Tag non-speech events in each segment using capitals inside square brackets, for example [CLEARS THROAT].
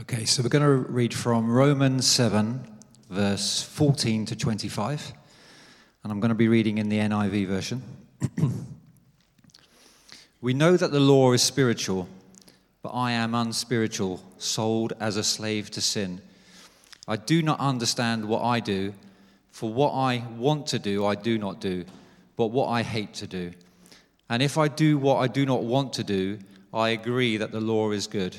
Okay, so we're going to read from Romans 7, verse 14 to 25. And I'm going to be reading in the NIV version. [CLEARS THROAT] we know that the law is spiritual, but I am unspiritual, sold as a slave to sin. I do not understand what I do, for what I want to do, I do not do, but what I hate to do. And if I do what I do not want to do, I agree that the law is good.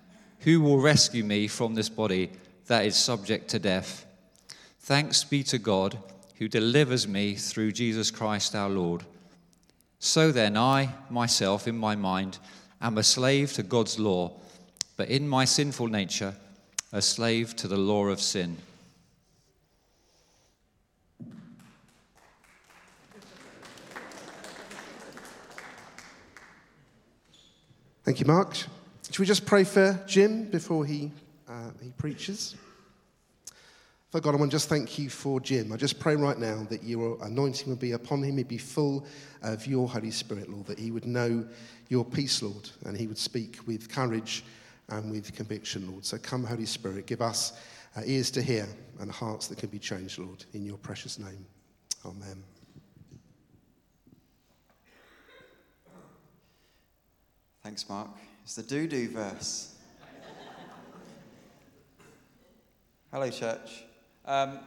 Who will rescue me from this body that is subject to death? Thanks be to God who delivers me through Jesus Christ our Lord. So then, I myself, in my mind, am a slave to God's law, but in my sinful nature, a slave to the law of sin. Thank you, Mark. Should we just pray for Jim before he, uh, he preaches? Father God, I want to just thank you for Jim. I just pray right now that your anointing would be upon him. He'd be full of your Holy Spirit, Lord, that he would know your peace, Lord, and he would speak with courage and with conviction, Lord. So come, Holy Spirit, give us uh, ears to hear and hearts that can be changed, Lord, in your precious name. Amen. Thanks, Mark. It's the do do verse. Hello, church. Um,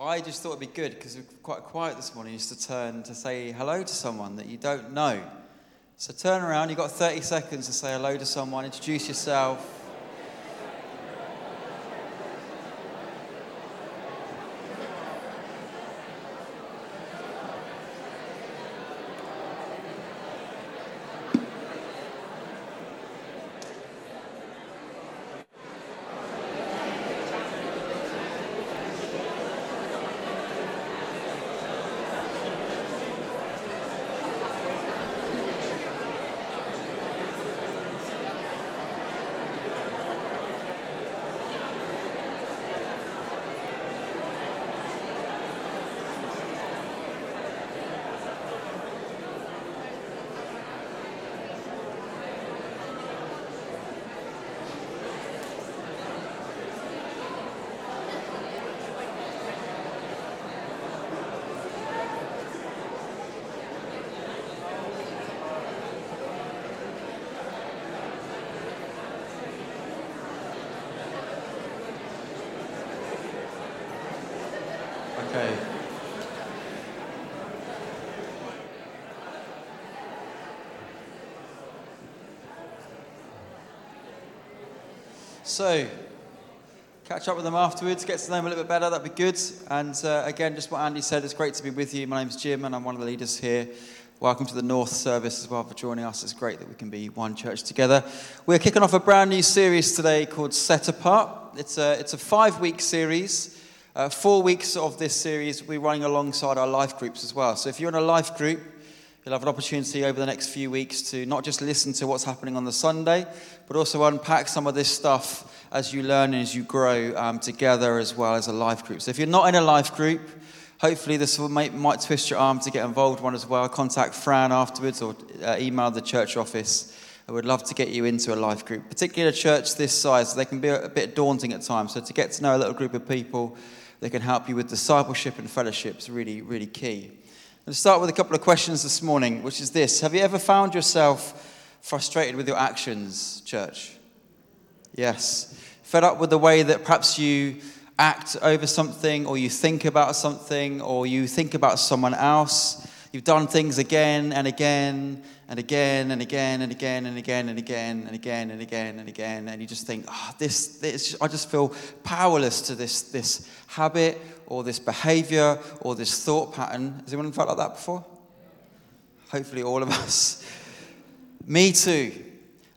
I just thought it'd be good because we're quite quiet this morning just to turn to say hello to someone that you don't know. So turn around, you've got 30 seconds to say hello to someone, introduce yourself. Okay. So, catch up with them afterwards, get to know them a little bit better, that'd be good. And uh, again, just what Andy said, it's great to be with you. My name's Jim, and I'm one of the leaders here. Welcome to the North service as well for joining us. It's great that we can be one church together. We're kicking off a brand new series today called Set Apart. It's a, it's a five week series. Uh, four weeks of this series we're running alongside our life groups as well. So if you're in a life group, you'll have an opportunity over the next few weeks to not just listen to what's happening on the Sunday, but also unpack some of this stuff as you learn and as you grow um, together as well as a life group. So if you're not in a life group, hopefully this will make, might twist your arm to get involved one as well. Contact Fran afterwards or uh, email the church office. I would love to get you into a life group, particularly a church this size. They can be a bit daunting at times. So to get to know a little group of people that can help you with discipleship and fellowship is really, really key. Let's start with a couple of questions this morning, which is this Have you ever found yourself frustrated with your actions, church? Yes. Fed up with the way that perhaps you act over something, or you think about something, or you think about someone else. You've done things again and again and again and again and again and again and again and again and again and again, and you just think, oh, this, this I just feel powerless to this, this habit or this behavior or this thought pattern. Has anyone felt like that before? Hopefully, all of [LAUGHS] us. Me too.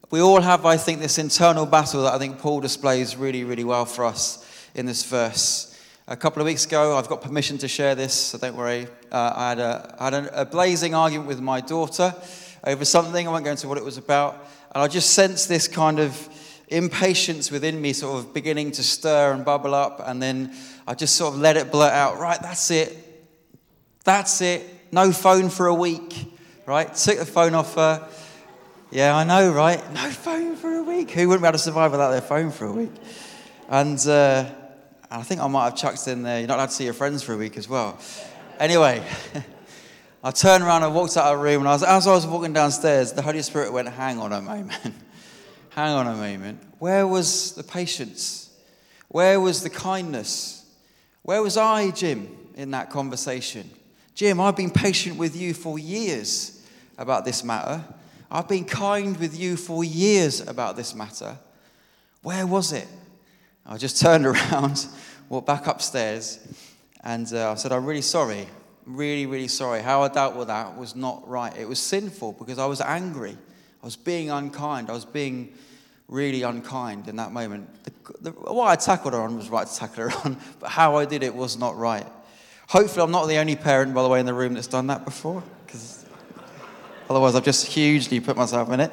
We all have, I think, this internal battle that I think Paul displays really, really well for us in this verse. A couple of weeks ago, I've got permission to share this, so don't worry. Uh, I had, a, I had a, a blazing argument with my daughter over something. I won't go into what it was about. And I just sensed this kind of impatience within me sort of beginning to stir and bubble up. And then I just sort of let it blurt out, right, that's it. That's it. No phone for a week, right? Took the phone off her. Yeah, I know, right? No phone for a week. Who wouldn't be able to survive without their phone for a week? And uh, I think I might have chucked in there, you're not allowed to see your friends for a week as well. Anyway. [LAUGHS] I turned around and walked out of the room, and I was, as I was walking downstairs, the Holy Spirit went, Hang on a moment. [LAUGHS] Hang on a moment. Where was the patience? Where was the kindness? Where was I, Jim, in that conversation? Jim, I've been patient with you for years about this matter. I've been kind with you for years about this matter. Where was it? I just [LAUGHS] turned around, walked back upstairs, and uh, I said, I'm really sorry really, really sorry. How I dealt with that was not right. It was sinful because I was angry. I was being unkind. I was being really unkind in that moment. The, the, what I tackled her on was right to tackle her on, [LAUGHS] but how I did it was not right. Hopefully, I'm not the only parent, by the way, in the room that's done that before, because otherwise, I've just hugely put myself in it.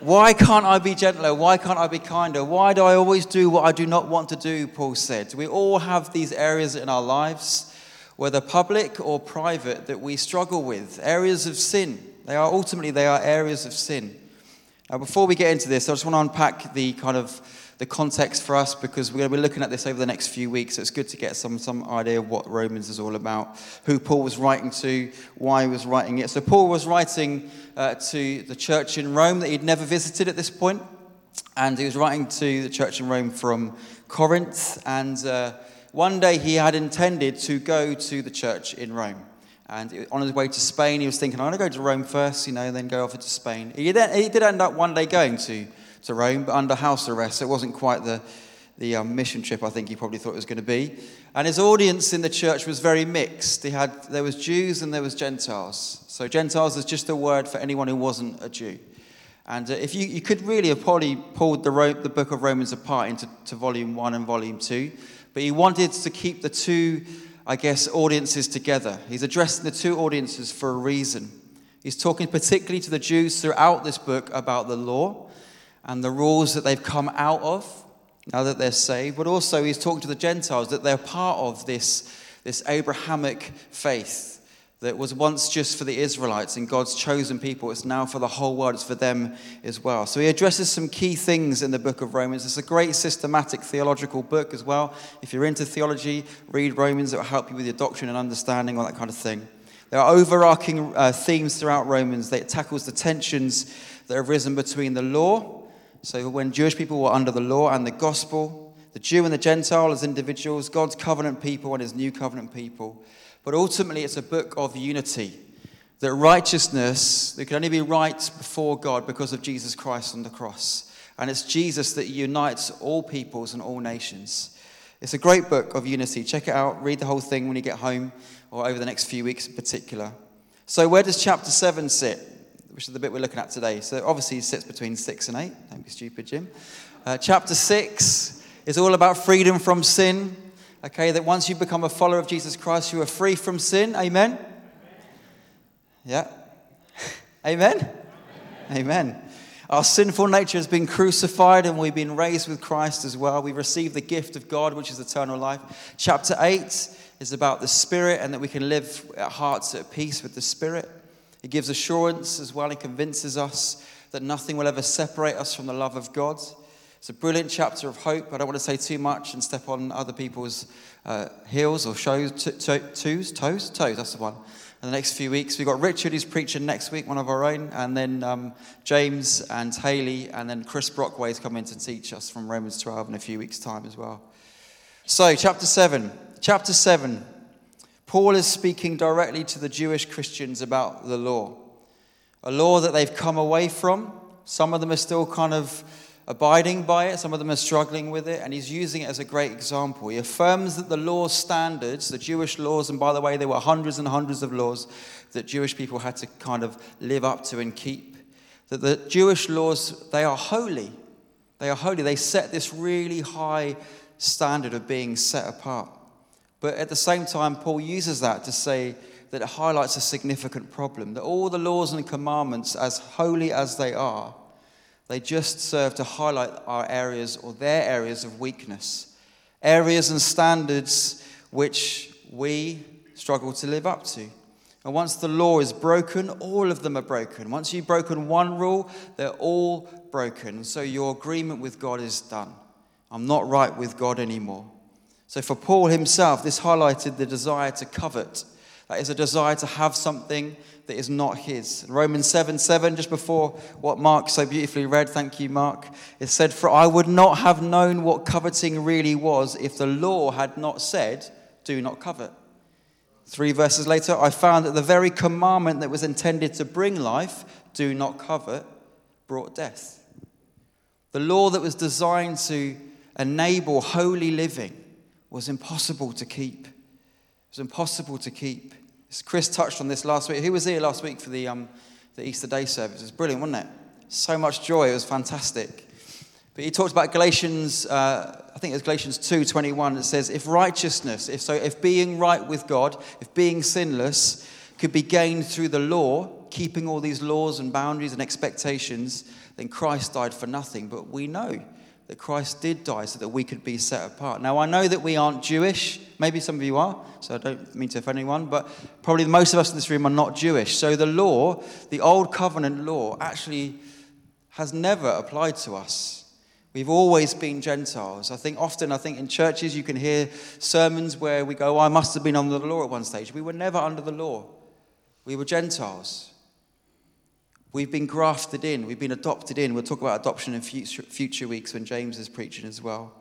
Why can't I be gentler? Why can't I be kinder? Why do I always do what I do not want to do? Paul said. We all have these areas in our lives whether public or private, that we struggle with, areas of sin. They are ultimately they are areas of sin. Now, before we get into this, I just want to unpack the kind of the context for us because we're going to be looking at this over the next few weeks. So it's good to get some, some idea of what Romans is all about, who Paul was writing to, why he was writing it. So Paul was writing uh, to the church in Rome that he'd never visited at this point, and he was writing to the church in Rome from Corinth, and uh, one day he had intended to go to the church in Rome. And on his way to Spain, he was thinking, I'm going to go to Rome first, you know, then go off to Spain. He did, he did end up one day going to, to Rome, but under house arrest. So it wasn't quite the, the um, mission trip I think he probably thought it was going to be. And his audience in the church was very mixed. He had, there was Jews and there was Gentiles. So Gentiles is just a word for anyone who wasn't a Jew. And uh, if you, you could really have probably pulled the, the book of Romans apart into volume one and volume two. But he wanted to keep the two, I guess, audiences together. He's addressing the two audiences for a reason. He's talking particularly to the Jews throughout this book about the law and the rules that they've come out of now that they're saved, but also he's talking to the Gentiles that they're part of this, this Abrahamic faith that was once just for the Israelites and God's chosen people. It's now for the whole world, it's for them as well. So he addresses some key things in the book of Romans. It's a great systematic theological book as well. If you're into theology, read Romans, it will help you with your doctrine and understanding, all that kind of thing. There are overarching uh, themes throughout Romans that tackles the tensions that have risen between the law. So when Jewish people were under the law and the gospel, the Jew and the Gentile as individuals, God's covenant people and his new covenant people but ultimately, it's a book of unity. That righteousness, that can only be right before God because of Jesus Christ on the cross. And it's Jesus that unites all peoples and all nations. It's a great book of unity. Check it out, read the whole thing when you get home or over the next few weeks in particular. So, where does chapter 7 sit? Which is the bit we're looking at today. So, obviously, it sits between 6 and 8. Don't be stupid, Jim. Uh, chapter 6 is all about freedom from sin Okay, that once you become a follower of Jesus Christ, you are free from sin. Amen? Yeah. Amen? [LAUGHS] Amen? Amen. Our sinful nature has been crucified and we've been raised with Christ as well. We receive the gift of God, which is eternal life. Chapter 8 is about the Spirit and that we can live at hearts at peace with the Spirit. It gives assurance as well. It convinces us that nothing will ever separate us from the love of God. It's a brilliant chapter of hope. I don't want to say too much and step on other people's uh, heels or shows, toes, toes, toes, that's the one. In the next few weeks, we've got Richard who's preaching next week, one of our own, and then um, James and Haley, and then Chris Brockway is coming to teach us from Romans 12 in a few weeks' time as well. So, chapter 7. Chapter 7. Paul is speaking directly to the Jewish Christians about the law, a law that they've come away from. Some of them are still kind of abiding by it, some of them are struggling with it, and he's using it as a great example. He affirms that the law standards, the Jewish laws, and by the way, there were hundreds and hundreds of laws that Jewish people had to kind of live up to and keep, that the Jewish laws, they are holy. They are holy. They set this really high standard of being set apart. But at the same time, Paul uses that to say that it highlights a significant problem that all the laws and commandments, as holy as they are, they just serve to highlight our areas or their areas of weakness, areas and standards which we struggle to live up to. And once the law is broken, all of them are broken. Once you've broken one rule, they're all broken. So your agreement with God is done. I'm not right with God anymore. So for Paul himself, this highlighted the desire to covet. That is a desire to have something that is not his. Romans 7 7, just before what Mark so beautifully read, thank you, Mark, it said, For I would not have known what coveting really was if the law had not said, Do not covet. Three verses later, I found that the very commandment that was intended to bring life, do not covet, brought death. The law that was designed to enable holy living was impossible to keep. Was impossible to keep. Chris touched on this last week. Who was here last week for the, um, the Easter Day service? It was brilliant, wasn't it? So much joy. It was fantastic. But he talked about Galatians, uh, I think it was Galatians 2.21. It says, if righteousness, if so, if being right with God, if being sinless could be gained through the law, keeping all these laws and boundaries and expectations, then Christ died for nothing. But we know that Christ did die so that we could be set apart. Now, I know that we aren't Jewish. Maybe some of you are, so I don't mean to offend anyone, but probably most of us in this room are not Jewish. So the law, the old covenant law, actually has never applied to us. We've always been Gentiles. I think often, I think in churches you can hear sermons where we go, oh, I must have been under the law at one stage. We were never under the law. We were Gentiles. We've been grafted in, we've been adopted in. We'll talk about adoption in future, future weeks when James is preaching as well.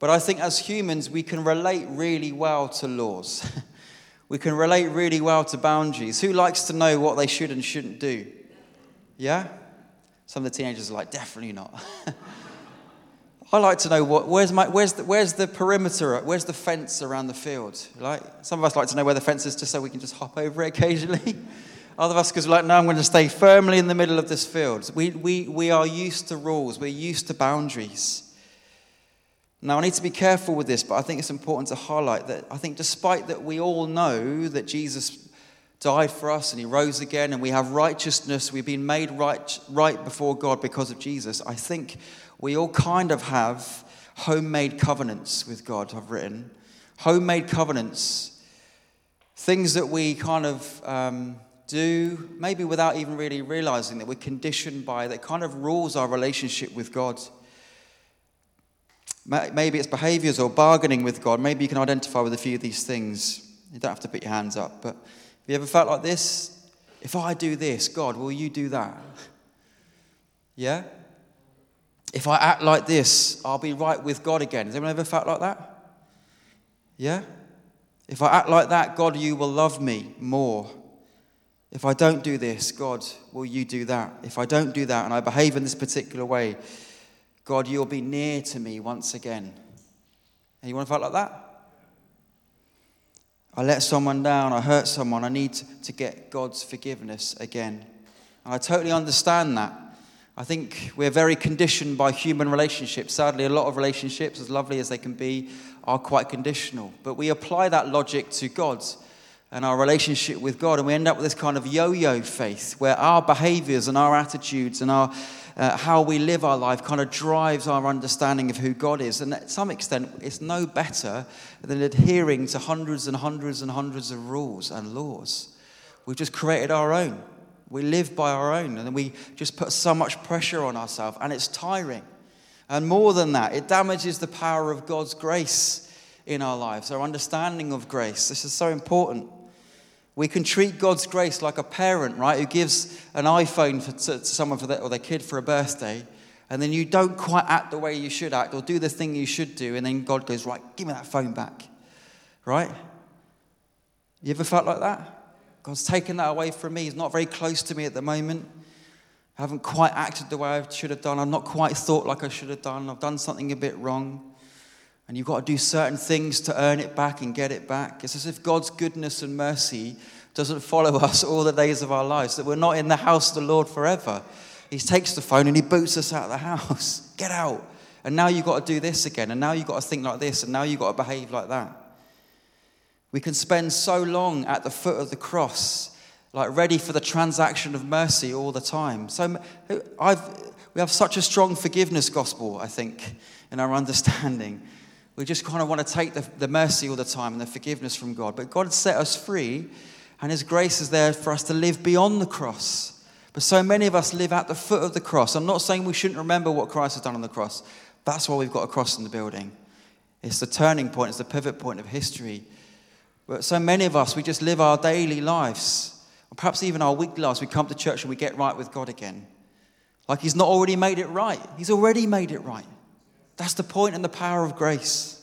But I think as humans, we can relate really well to laws. [LAUGHS] we can relate really well to boundaries. Who likes to know what they should and shouldn't do? Yeah? Some of the teenagers are like, definitely not. [LAUGHS] I like to know what, where's, my, where's, the, where's the perimeter, where's the fence around the field? Like, some of us like to know where the fence is just so we can just hop over it occasionally. [LAUGHS] Other of us, because we're like, no, I'm going to stay firmly in the middle of this field. We, we, we are used to rules, we're used to boundaries. Now, I need to be careful with this, but I think it's important to highlight that I think despite that we all know that Jesus died for us and he rose again and we have righteousness, we've been made right, right before God because of Jesus, I think we all kind of have homemade covenants with God, I've written. Homemade covenants, things that we kind of. Um, do, maybe without even really realizing that we're conditioned by, that kind of rules our relationship with God. Maybe it's behaviors or bargaining with God. Maybe you can identify with a few of these things. You don't have to put your hands up. But have you ever felt like this? If I do this, God, will you do that? Yeah? If I act like this, I'll be right with God again. Has anyone ever felt like that? Yeah? If I act like that, God, you will love me more. If I don't do this, God, will you do that? If I don't do that and I behave in this particular way, God, you'll be near to me once again. Anyone felt like that? I let someone down, I hurt someone, I need to get God's forgiveness again. And I totally understand that. I think we're very conditioned by human relationships. Sadly, a lot of relationships, as lovely as they can be, are quite conditional. But we apply that logic to God's and our relationship with God. And we end up with this kind of yo yo faith where our behaviors and our attitudes and our, uh, how we live our life kind of drives our understanding of who God is. And at some extent, it's no better than adhering to hundreds and hundreds and hundreds of rules and laws. We've just created our own. We live by our own, and we just put so much pressure on ourselves, and it's tiring. And more than that, it damages the power of God's grace in our lives, our understanding of grace. This is so important. We can treat God's grace like a parent, right, who gives an iPhone for, to, to someone for their, or their kid for a birthday, and then you don't quite act the way you should act or do the thing you should do, and then God goes, Right, give me that phone back. Right? You ever felt like that? God's taken that away from me. He's not very close to me at the moment. I haven't quite acted the way I should have done. I've not quite thought like I should have done. I've done something a bit wrong. And you've got to do certain things to earn it back and get it back. It's as if God's goodness and mercy doesn't follow [LAUGHS] us all the days of our lives, that we're not in the house of the Lord forever. He takes the phone and he boots us out of the house. [LAUGHS] Get out. And now you've got to do this again. And now you've got to think like this. And now you've got to behave like that. We can spend so long at the foot of the cross like ready for the transaction of mercy all the time. So I've, we have such a strong forgiveness gospel, I think, in our [LAUGHS] understanding. We just kind of want to take the, the mercy all the time and the forgiveness from God. But God set us free, and His grace is there for us to live beyond the cross. But so many of us live at the foot of the cross. I'm not saying we shouldn't remember what Christ has done on the cross. That's why we've got a cross in the building. It's the turning point, it's the pivot point of history. But so many of us, we just live our daily lives or perhaps even our weekly lives, we come to church and we get right with God again. Like He's not already made it right, He's already made it right. That's the point and the power of grace.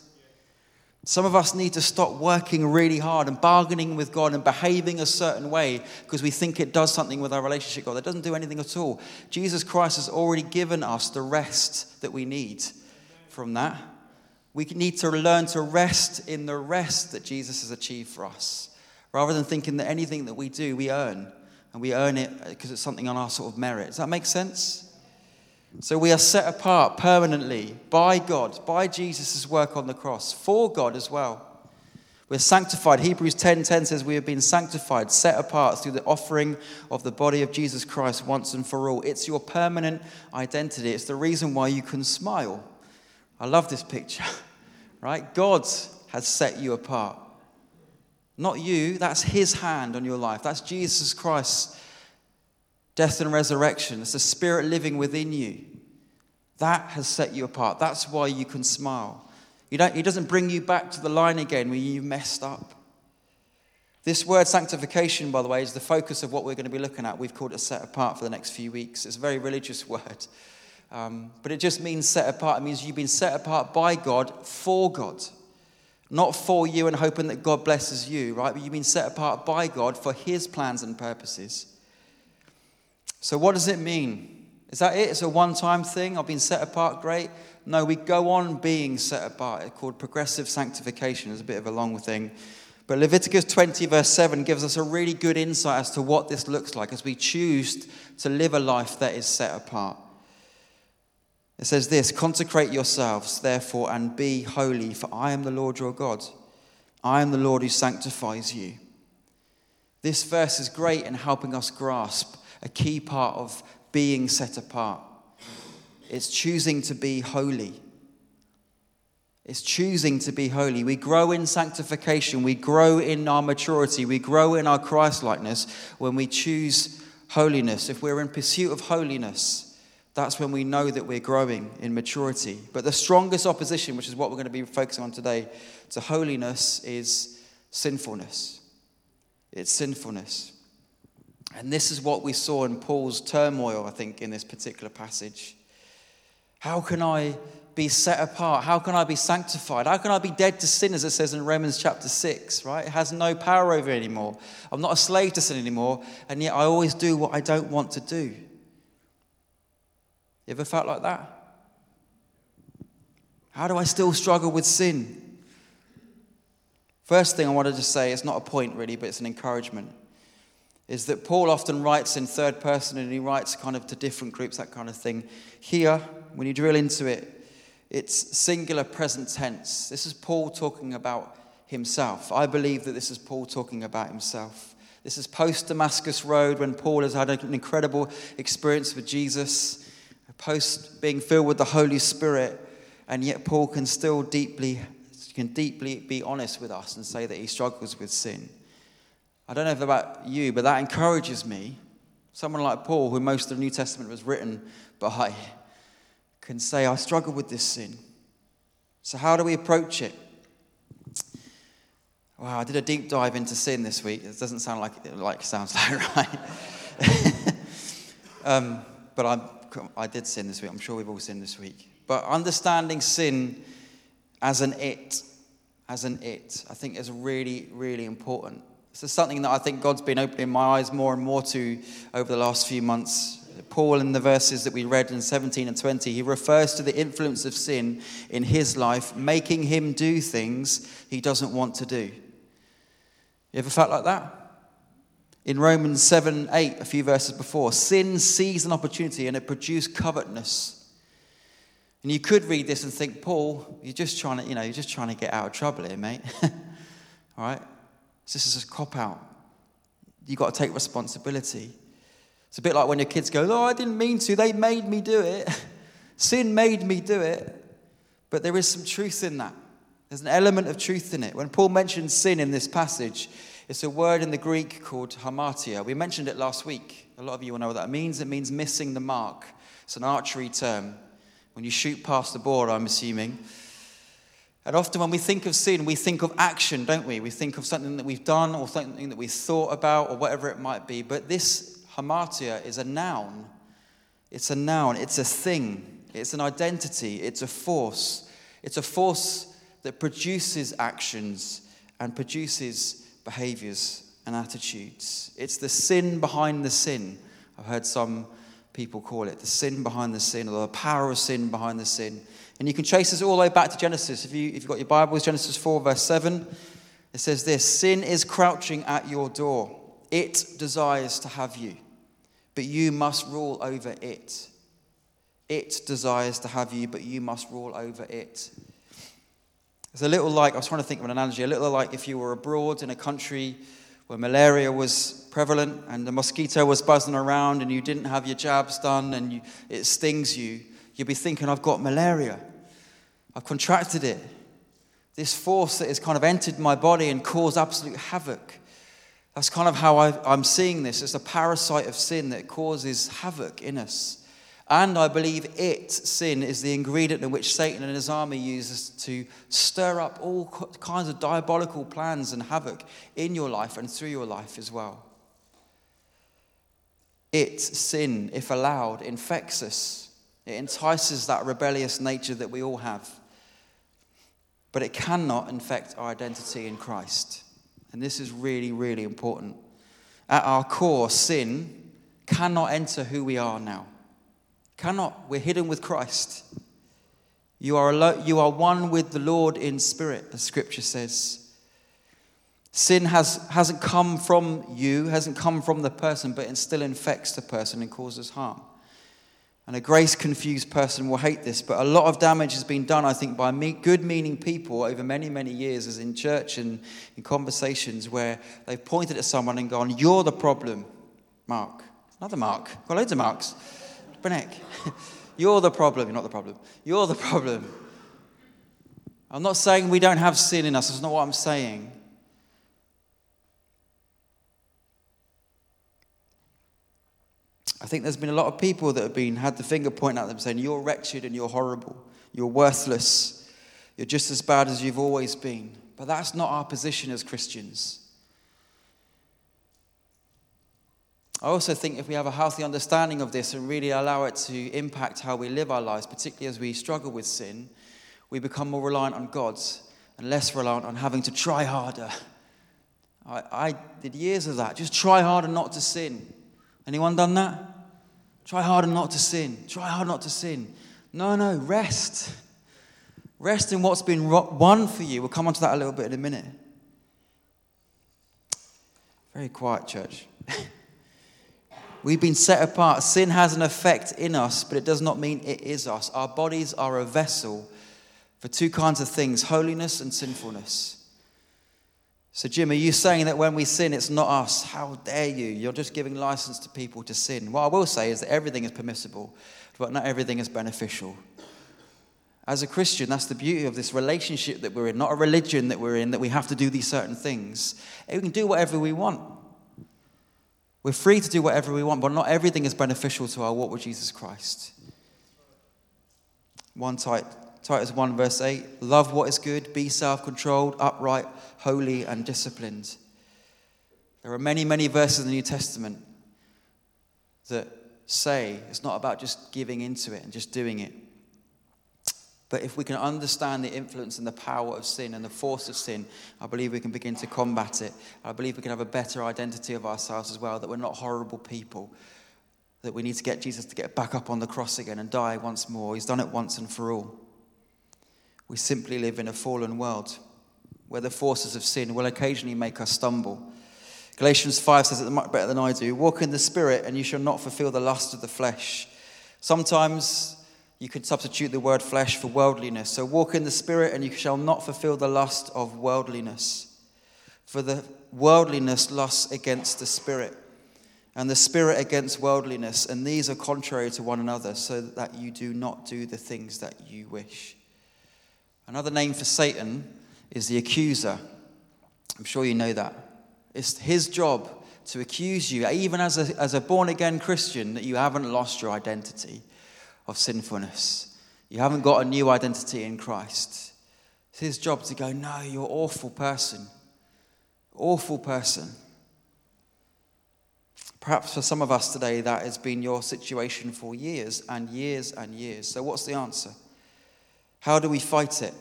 Some of us need to stop working really hard and bargaining with God and behaving a certain way because we think it does something with our relationship with God. That doesn't do anything at all. Jesus Christ has already given us the rest that we need from that. We need to learn to rest in the rest that Jesus has achieved for us rather than thinking that anything that we do, we earn. And we earn it because it's something on our sort of merit. Does that make sense? So we are set apart permanently by God, by Jesus' work on the cross, for God as well. We're sanctified. Hebrews 10:10 10, says we have been sanctified, set apart through the offering of the body of Jesus Christ once and for all. It's your permanent identity. It's the reason why you can smile. I love this picture. [LAUGHS] Right? God has set you apart. Not you, that's his hand on your life. That's Jesus Christ's death and resurrection. It's the Spirit living within you. That has set you apart. That's why you can smile. You don't, he doesn't bring you back to the line again where you messed up. This word sanctification, by the way, is the focus of what we're going to be looking at. We've called it set apart for the next few weeks. It's a very religious [LAUGHS] word. Um, but it just means set apart. It means you've been set apart by God for God. Not for you and hoping that God blesses you, right? But you've been set apart by God for His plans and purposes. So, what does it mean? Is that it? It's a one time thing? I've been set apart, great. No, we go on being set apart. It's called progressive sanctification. It's a bit of a long thing. But Leviticus 20, verse 7, gives us a really good insight as to what this looks like as we choose to live a life that is set apart. It says this Consecrate yourselves, therefore, and be holy, for I am the Lord your God. I am the Lord who sanctifies you. This verse is great in helping us grasp a key part of being set apart. It's choosing to be holy. It's choosing to be holy. We grow in sanctification, we grow in our maturity, we grow in our Christlikeness when we choose holiness. If we're in pursuit of holiness, that's when we know that we're growing in maturity. But the strongest opposition, which is what we're going to be focusing on today, to holiness is sinfulness. It's sinfulness. And this is what we saw in Paul's turmoil, I think, in this particular passage. How can I be set apart? How can I be sanctified? How can I be dead to sin, as it says in Romans chapter 6, right? It has no power over me anymore. I'm not a slave to sin anymore, and yet I always do what I don't want to do. You ever felt like that? How do I still struggle with sin? First thing I wanted to say, it's not a point really, but it's an encouragement, is that Paul often writes in third person and he writes kind of to different groups, that kind of thing. Here, when you drill into it, it's singular present tense. This is Paul talking about himself. I believe that this is Paul talking about himself. This is post Damascus Road when Paul has had an incredible experience with Jesus post being filled with the Holy Spirit, and yet Paul can still deeply can deeply be honest with us and say that he struggles with sin. I don't know if about you, but that encourages me. Someone like Paul, who most of the New Testament was written by, can say, I struggle with this sin. So, how do we approach it? Wow, I did a deep dive into sin this week. It doesn't sound like it like sounds [LAUGHS] like right. [LAUGHS] um, but I, I did sin this week. I'm sure we've all sinned this week. But understanding sin as an it, as an it, I think is really, really important. Is something that I think God's been opening my eyes more and more to over the last few months. Paul, in the verses that we read in 17 and 20, he refers to the influence of sin in his life, making him do things he doesn't want to do. You ever felt like that? In Romans 7 8, a few verses before, sin seized an opportunity and it produced covetousness. And you could read this and think, Paul, you're just trying to, you know, you're just trying to get out of trouble here, mate. [LAUGHS] All right? This is a cop out. You've got to take responsibility. It's a bit like when your kids go, Oh, I didn't mean to. They made me do it. [LAUGHS] Sin made me do it. But there is some truth in that. There's an element of truth in it. When Paul mentions sin in this passage, it's a word in the Greek called hamartia. We mentioned it last week. A lot of you will know what that means. It means missing the mark. It's an archery term. When you shoot past the board, I'm assuming. And often when we think of sin, we think of action, don't we? We think of something that we've done or something that we thought about or whatever it might be. But this hamartia is a noun. It's a noun. It's a thing. It's an identity. It's a force. It's a force that produces actions and produces behaviors and attitudes. It's the sin behind the sin. I've heard some people call it the sin behind the sin, or the power of sin behind the sin. And you can trace this all the way back to Genesis. If, you, if you've got your Bibles, Genesis 4, verse 7, it says this Sin is crouching at your door. It desires to have you, but you must rule over it. It desires to have you, but you must rule over it. It's a little like, I was trying to think of an analogy, a little like if you were abroad in a country where malaria was prevalent and the mosquito was buzzing around and you didn't have your jabs done and you, it stings you, you'd be thinking, I've got malaria. I've contracted it. This force that has kind of entered my body and caused absolute havoc. That's kind of how I, am seeing this. It's a parasite of sin that causes havoc in us. And I believe it, sin, is the ingredient in which Satan and his army uses to stir up all kinds of diabolical plans and havoc in your life and through your life as well. It, sin, if allowed, infects us. It entices that rebellious nature that we all have. But it cannot infect our identity in Christ. And this is really, really important. At our core, sin cannot enter who we are now. Cannot. We're hidden with Christ. You are, you are one with the Lord in spirit, as scripture says. Sin has, hasn't come from you, hasn't come from the person, but it still infects the person and causes harm. And a grace confused person will hate this, but a lot of damage has been done, I think, by me, good meaning people over many, many years, as in church and in conversations where they've pointed at someone and gone, You're the problem, Mark. Another Mark. Got loads of Marks. [LAUGHS] You're the problem. You're not the problem. You're the problem. I'm not saying we don't have sin in us. That's not what I'm saying. I think there's been a lot of people that have been had the finger pointed at them saying, You're wretched and you're horrible. You're worthless. You're just as bad as you've always been. But that's not our position as Christians. I also think if we have a healthy understanding of this and really allow it to impact how we live our lives, particularly as we struggle with sin, we become more reliant on God and less reliant on having to try harder. I, I did years of that. Just try harder not to sin. Anyone done that? Try harder not to sin. Try hard not to sin. No, no, rest. Rest in what's been won for you. We'll come on to that a little bit in a minute. Very quiet, church. [LAUGHS] We've been set apart. Sin has an effect in us, but it does not mean it is us. Our bodies are a vessel for two kinds of things holiness and sinfulness. So, Jim, are you saying that when we sin, it's not us? How dare you? You're just giving license to people to sin. What I will say is that everything is permissible, but not everything is beneficial. As a Christian, that's the beauty of this relationship that we're in, not a religion that we're in, that we have to do these certain things. We can do whatever we want. We're free to do whatever we want, but not everything is beneficial to our walk with Jesus Christ. 1 Titus 1, verse 8 Love what is good, be self controlled, upright, holy, and disciplined. There are many, many verses in the New Testament that say it's not about just giving into it and just doing it. But if we can understand the influence and the power of sin and the force of sin, I believe we can begin to combat it. I believe we can have a better identity of ourselves as well, that we're not horrible people, that we need to get Jesus to get back up on the cross again and die once more. He's done it once and for all. We simply live in a fallen world where the forces of sin will occasionally make us stumble. Galatians 5 says it much better than I do. Walk in the Spirit, and you shall not fulfill the lust of the flesh. Sometimes you could substitute the word flesh for worldliness. So walk in the Spirit, and you shall not fulfill the lust of worldliness. For the worldliness lusts against the Spirit, and the Spirit against worldliness, and these are contrary to one another, so that you do not do the things that you wish. Another name for Satan is the accuser. I'm sure you know that. It's his job to accuse you, even as a, as a born again Christian, that you haven't lost your identity of sinfulness. You haven't got a new identity in Christ. It's his job to go, No, you're an awful person. Awful person. Perhaps for some of us today, that has been your situation for years and years and years. So, what's the answer? How do we fight it?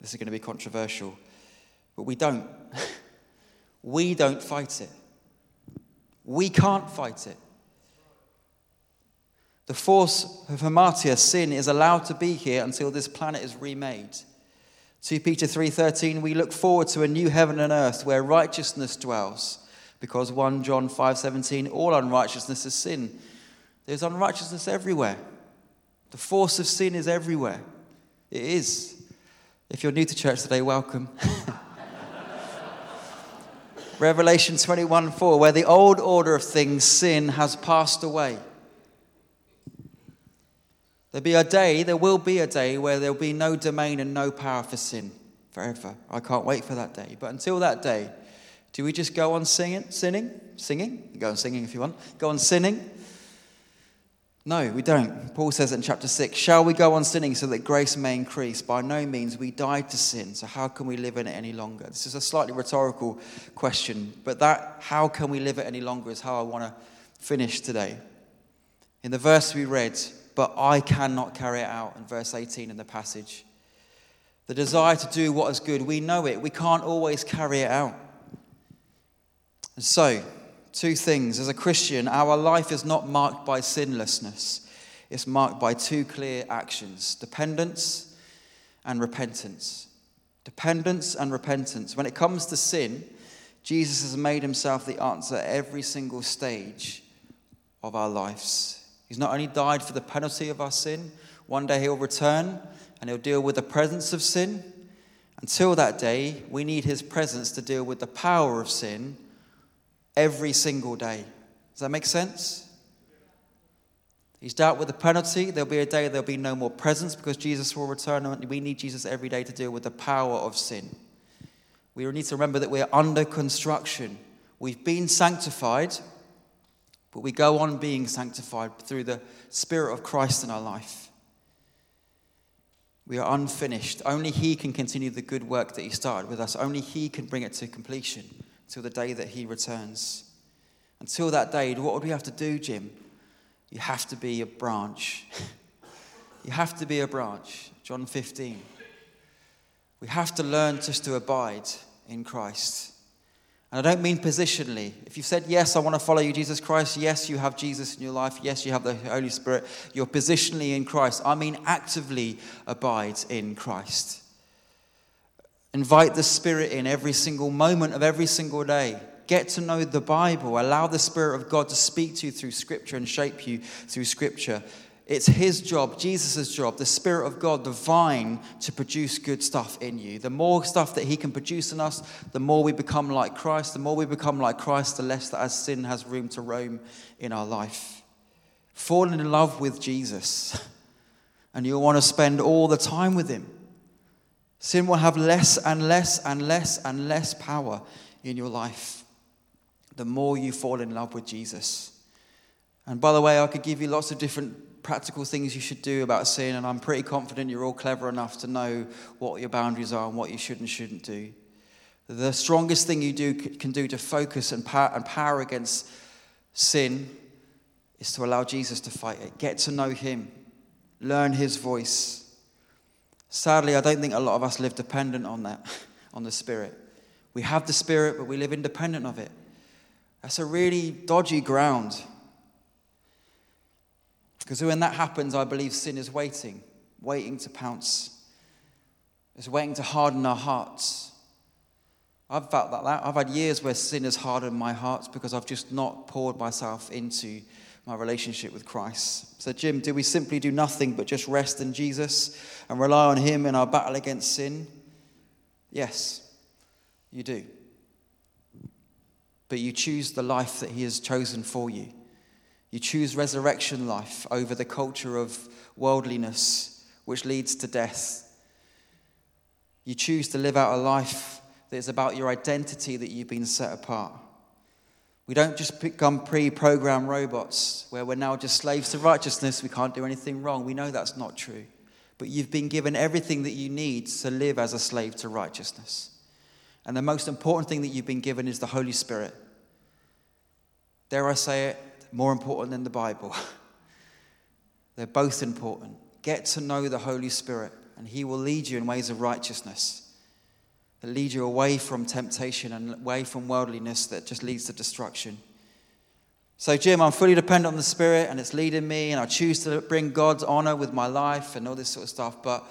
This is going to be controversial, but we don't. [LAUGHS] we don't fight it. We can't fight it. The force of hamartia, sin, is allowed to be here until this planet is remade. 2 Peter 3:13 we look forward to a new heaven and earth where righteousness dwells because 1 John 5:17 all unrighteousness is sin. There's unrighteousness everywhere. The force of sin is everywhere. It is. If you're new to church today, welcome. [LAUGHS] Revelation 21 4, where the old order of things, sin, has passed away. There'll be a day, there will be a day where there'll be no domain and no power for sin forever. I can't wait for that day. But until that day, do we just go on singing? Sinning? Singing? Go on singing if you want. Go on sinning? No, we don't. Paul says in chapter 6 Shall we go on sinning so that grace may increase? By no means. We died to sin, so how can we live in it any longer? This is a slightly rhetorical question, but that how can we live it any longer is how I want to finish today. In the verse we read, but I cannot carry it out in verse 18 in the passage. The desire to do what is good, we know it. We can't always carry it out. And so, two things. As a Christian, our life is not marked by sinlessness, it's marked by two clear actions dependence and repentance. Dependence and repentance. When it comes to sin, Jesus has made himself the answer at every single stage of our lives. He's not only died for the penalty of our sin, one day he'll return and he'll deal with the presence of sin. Until that day, we need his presence to deal with the power of sin every single day. Does that make sense? He's dealt with the penalty. There'll be a day there'll be no more presence because Jesus will return. And we need Jesus every day to deal with the power of sin. We need to remember that we're under construction. We've been sanctified, but we go on being sanctified through the Spirit of Christ in our life. We are unfinished. Only He can continue the good work that He started with us. Only He can bring it to completion till the day that He returns. Until that day, what would we have to do, Jim? You have to be a branch. [LAUGHS] you have to be a branch. John 15. We have to learn just to abide in Christ. And I don't mean positionally. If you've said, Yes, I want to follow you, Jesus Christ, yes, you have Jesus in your life, yes, you have the Holy Spirit, you're positionally in Christ. I mean actively abide in Christ. Invite the Spirit in every single moment of every single day. Get to know the Bible. Allow the Spirit of God to speak to you through Scripture and shape you through Scripture. It's his job, Jesus' job, the Spirit of God, the vine, to produce good stuff in you. The more stuff that he can produce in us, the more we become like Christ. The more we become like Christ, the less that as sin has room to roam in our life. Fall in love with Jesus, [LAUGHS] and you'll want to spend all the time with him. Sin will have less and less and less and less power in your life the more you fall in love with Jesus. And by the way, I could give you lots of different practical things you should do about sin, and I'm pretty confident you're all clever enough to know what your boundaries are and what you should and shouldn't do. The strongest thing you do, can do to focus and power, and power against sin is to allow Jesus to fight it. Get to know Him, learn His voice. Sadly, I don't think a lot of us live dependent on that, [LAUGHS] on the Spirit. We have the Spirit, but we live independent of it. That's a really dodgy ground. Because when that happens, I believe sin is waiting, waiting to pounce. It's waiting to harden our hearts. I've felt like that. I've had years where sin has hardened my heart because I've just not poured myself into my relationship with Christ. So, Jim, do we simply do nothing but just rest in Jesus and rely on Him in our battle against sin? Yes, you do. But you choose the life that He has chosen for you. You choose resurrection life over the culture of worldliness, which leads to death. You choose to live out a life that is about your identity that you've been set apart. We don't just become pre programmed robots where we're now just slaves to righteousness, we can't do anything wrong. We know that's not true. But you've been given everything that you need to live as a slave to righteousness. And the most important thing that you've been given is the Holy Spirit. Dare I say it, more important than the Bible. [LAUGHS] They're both important. Get to know the Holy Spirit, and He will lead you in ways of righteousness that lead you away from temptation and away from worldliness that just leads to destruction. So, Jim, I'm fully dependent on the Spirit and it's leading me, and I choose to bring God's honor with my life and all this sort of stuff. But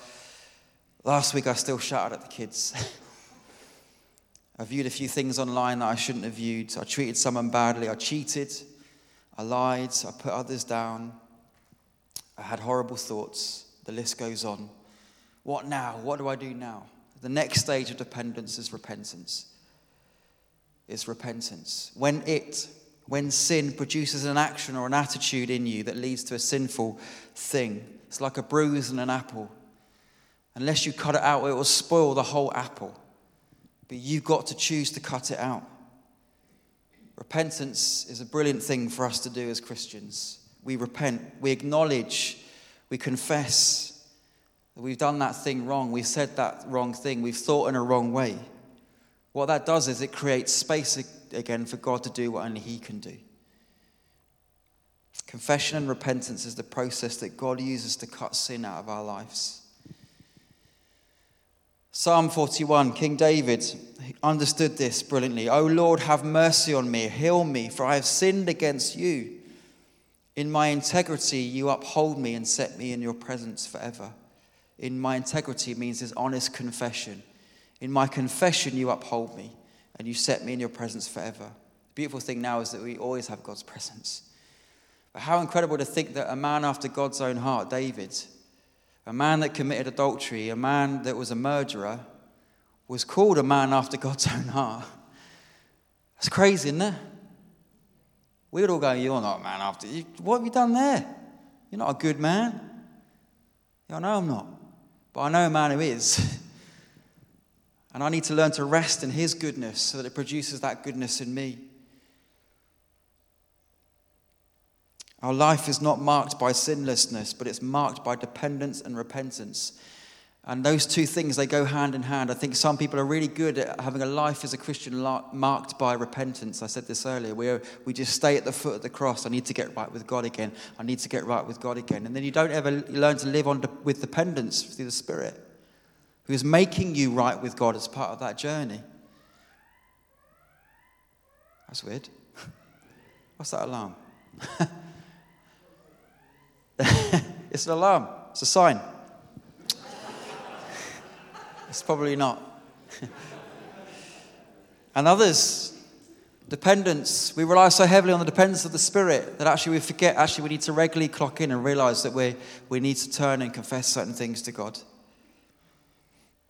last week I still shouted at the kids. [LAUGHS] I viewed a few things online that I shouldn't have viewed. I treated someone badly. I cheated. I lied. I put others down. I had horrible thoughts. The list goes on. What now? What do I do now? The next stage of dependence is repentance. Is repentance. When it, when sin produces an action or an attitude in you that leads to a sinful thing, it's like a bruise and an apple. Unless you cut it out, it will spoil the whole apple. But you've got to choose to cut it out. Repentance is a brilliant thing for us to do as Christians. We repent, we acknowledge, we confess, that We've done that thing wrong. We've said that wrong thing. We've thought in a wrong way. What that does is it creates space again for God to do what only He can do. Confession and repentance is the process that God uses to cut sin out of our lives. Psalm 41, King David understood this brilliantly. O Lord, have mercy on me, heal me, for I have sinned against you. In my integrity, you uphold me and set me in your presence forever in my integrity means his honest confession. In my confession, you uphold me and you set me in your presence forever. The beautiful thing now is that we always have God's presence. But how incredible to think that a man after God's own heart, David, a man that committed adultery, a man that was a murderer, was called a man after God's own heart. That's crazy, isn't it? We would all go, You're not a man after. You, what have you done there? You're not a good man. Yeah, I know I'm not. But I know a man who is. [LAUGHS] And I need to learn to rest in his goodness so that it produces that goodness in me. Our life is not marked by sinlessness, but it's marked by dependence and repentance. And those two things, they go hand in hand. I think some people are really good at having a life as a Christian marked by repentance. I said this earlier. We, are, we just stay at the foot of the cross. I need to get right with God again. I need to get right with God again. And then you don't ever learn to live on with dependence through the Spirit, who is making you right with God as part of that journey. That's weird. [LAUGHS] What's that alarm? [LAUGHS] [LAUGHS] it's an alarm, it's a sign. It's probably not. [LAUGHS] and others, dependence. We rely so heavily on the dependence of the Spirit that actually we forget, actually, we need to regularly clock in and realize that we, we need to turn and confess certain things to God.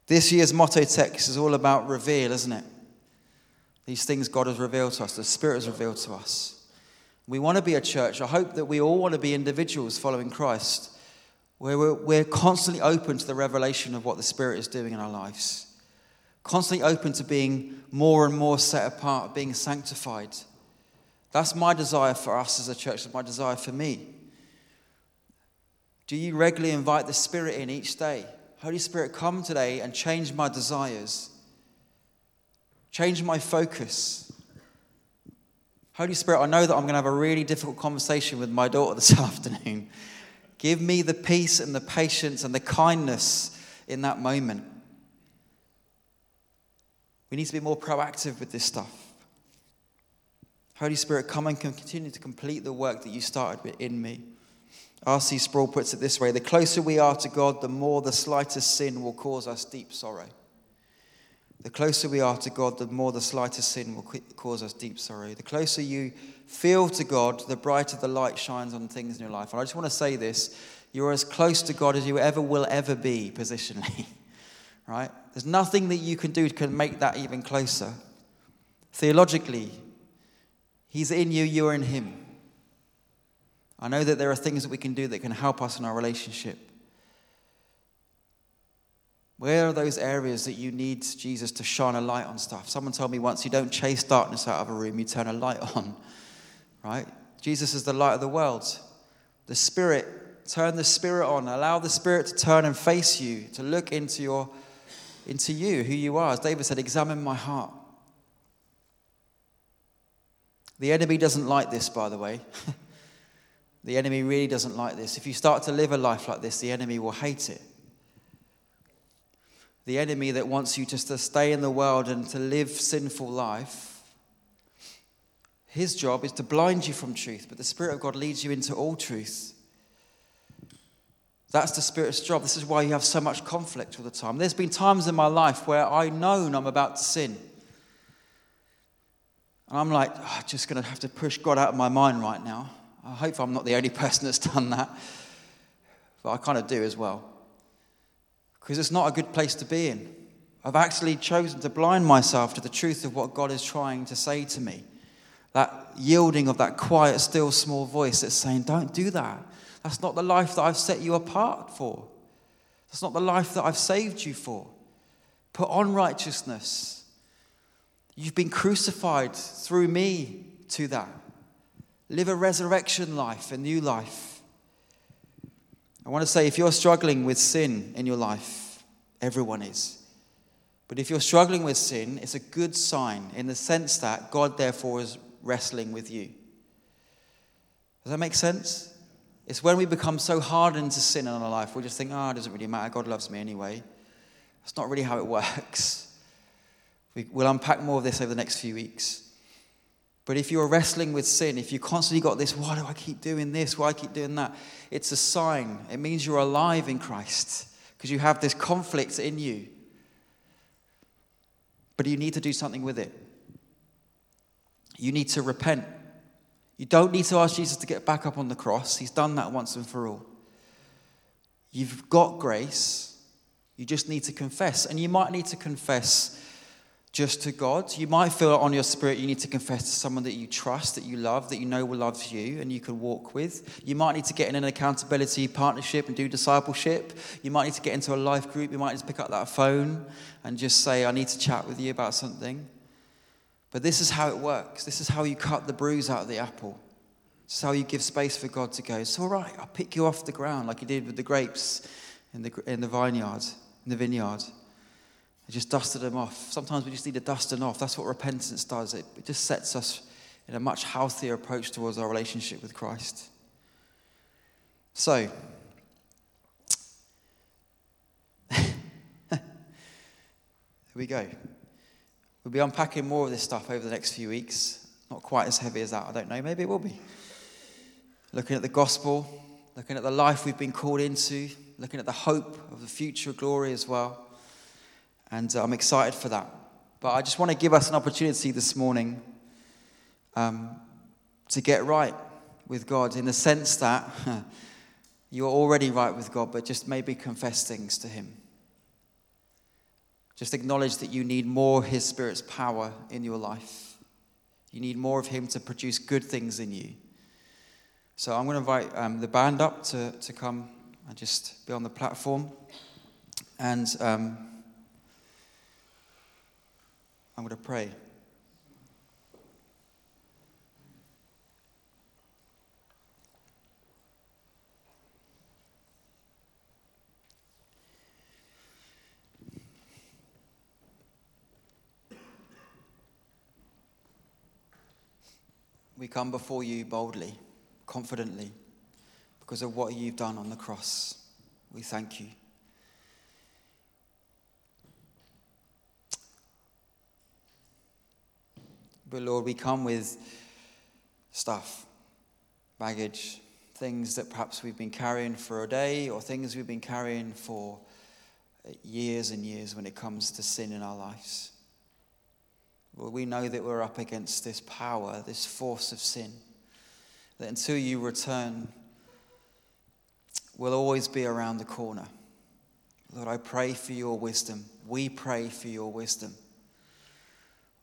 This year's motto text is all about reveal, isn't it? These things God has revealed to us, the Spirit has revealed to us. We want to be a church. I hope that we all want to be individuals following Christ where we're, we're constantly open to the revelation of what the Spirit is doing in our lives, constantly open to being more and more set apart, being sanctified. That's my desire for us as a church, that's my desire for me. Do you regularly invite the Spirit in each day? Holy Spirit, come today and change my desires, change my focus. Holy Spirit, I know that I'm going to have a really difficult conversation with my daughter this [LAUGHS] afternoon. Give me the peace and the patience and the kindness in that moment. We need to be more proactive with this stuff. Holy Spirit, come and continue to complete the work that you started in me. R.C. Sproul puts it this way The closer we are to God, the more the slightest sin will cause us deep sorrow. The closer we are to God, the more the slightest sin will cause us deep sorrow. The closer you feel to God, the brighter the light shines on things in your life. And I just want to say this you're as close to God as you ever will ever be positionally. [LAUGHS] right? There's nothing that you can do to make that even closer. Theologically, He's in you, you're in Him. I know that there are things that we can do that can help us in our relationship. Where are those areas that you need Jesus to shine a light on stuff? Someone told me once you don't chase darkness out of a room, you turn a light on. [LAUGHS] Right? Jesus is the light of the world. The Spirit, turn the Spirit on. Allow the Spirit to turn and face you, to look into your into you, who you are. As David said, examine my heart. The enemy doesn't like this, by the way. [LAUGHS] the enemy really doesn't like this. If you start to live a life like this, the enemy will hate it the enemy that wants you just to stay in the world and to live sinful life, his job is to blind you from truth, but the Spirit of God leads you into all truth. That's the Spirit's job. This is why you have so much conflict all the time. There's been times in my life where I known I'm about to sin. And I'm like, oh, I'm just going to have to push God out of my mind right now. I hope I'm not the only [LAUGHS] person that's done that. But I kind of do as well because it's not a good place to be in. I've actually chosen to blind myself to the truth of what God is trying to say to me. That yielding of that quiet, still, small voice that's saying, Don't do that. That's not the life that I've set you apart for. That's not the life that I've saved you for. Put on righteousness. You've been crucified through me to that. Live a resurrection life, a new life. I want to say if you're struggling with sin in your life, everyone is. But if you're struggling with sin, it's a good sign in the sense that God, therefore, is wrestling with you. Does that make sense? It's when we become so hardened to sin in our life, we just think, oh, it doesn't really matter. God loves me anyway. That's not really how it [LAUGHS] works. We, will unpack more of this over the next few weeks. But if you're wrestling with sin, if you constantly got this, why do I keep doing this? Why I keep doing that? It's a sign. It means you're alive in Christ because you have this conflict in you. But you need to do something with it. You need to repent. You don't need to ask Jesus to get back up on the cross. He's done that once and for all. You've got grace. You just need to confess. And you might need to confess just to God. You might feel on your spirit you need to confess to someone that you trust, that you love, that you know will love you and you can walk with. You might need to get in an accountability partnership and do discipleship. You might need to get into a life group. You might need to pick up that phone and just say, I need to chat with you about something. But this is how it works. This is how you cut the bruise out of the apple. This is how you give space for God to go, it's all right, I'll pick you off the ground like he did with the grapes in the, in the vineyard, in the vineyard. He just dusted them off. Sometimes we just need to dust them off. That's what repentance does. It, it just sets us in a much healthier approach towards our relationship with Christ. So, [LAUGHS] here we go. We'll be unpacking more of this stuff over the next few weeks. Not quite as heavy as that, I don't know. Maybe it will be. Looking at the gospel, looking at the life we've been called into, looking at the hope of the future glory as well. And uh, I'm excited for that. But I just want to give us an opportunity this morning um, to get right with God in the sense that [LAUGHS] you're already right with God, but just maybe confess things to Him. Just acknowledge that you need more His Spirit's power in your life. You need more of Him to produce good things in you. So I'm going to invite um, the band up to, to come and just be on the platform. And. Um, I'm going to pray. We come before you boldly, confidently, because of what you've done on the cross. We thank you. But Lord, we come with stuff, baggage, things that perhaps we've been carrying for a day or things we've been carrying for years and years when it comes to sin in our lives. Lord, we know that we're up against this power, this force of sin, that until you return, will always be around the corner. Lord, I pray for your wisdom. We pray for your wisdom.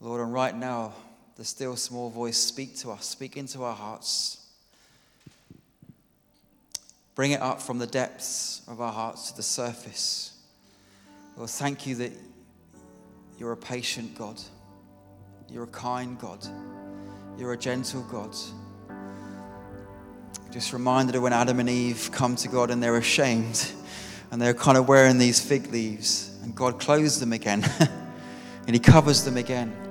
Lord, and right now, the still small voice, speak to us, speak into our hearts. Bring it up from the depths of our hearts to the surface. Lord, thank you that you're a patient God. You're a kind God. You're a gentle God. Just reminded of when Adam and Eve come to God and they're ashamed and they're kind of wearing these fig leaves and God clothes them again [LAUGHS] and He covers them again.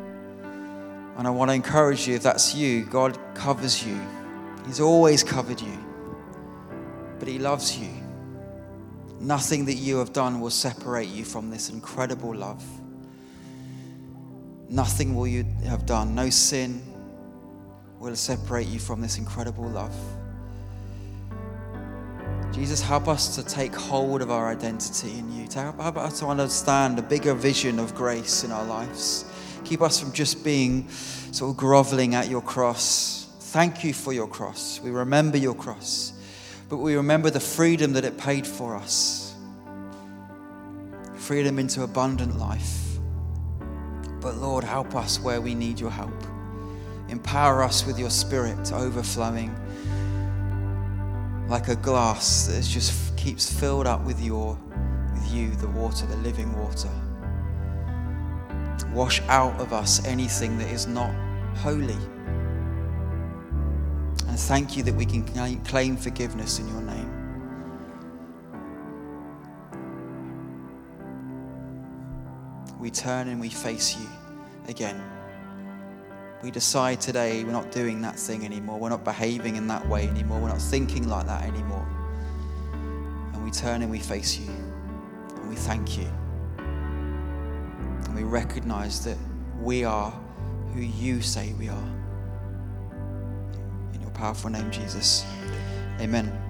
And I want to encourage you if that's you, God covers you. He's always covered you, but He loves you. Nothing that you have done will separate you from this incredible love. Nothing will you have done, no sin will separate you from this incredible love. Jesus, help us to take hold of our identity in you. Help us to understand a bigger vision of grace in our lives. Keep us from just being sort of groveling at your cross. Thank you for your cross. We remember your cross, but we remember the freedom that it paid for us freedom into abundant life. But Lord, help us where we need your help. Empower us with your spirit overflowing like a glass that just keeps filled up with your with you, the water, the living water. Wash out of us anything that is not holy. And thank you that we can claim forgiveness in your name. We turn and we face you again. We decide today we're not doing that thing anymore. We're not behaving in that way anymore. We're not thinking like that anymore. And we turn and we face you. And we thank you we recognize that we are who you say we are. In your powerful name, Jesus. Amen.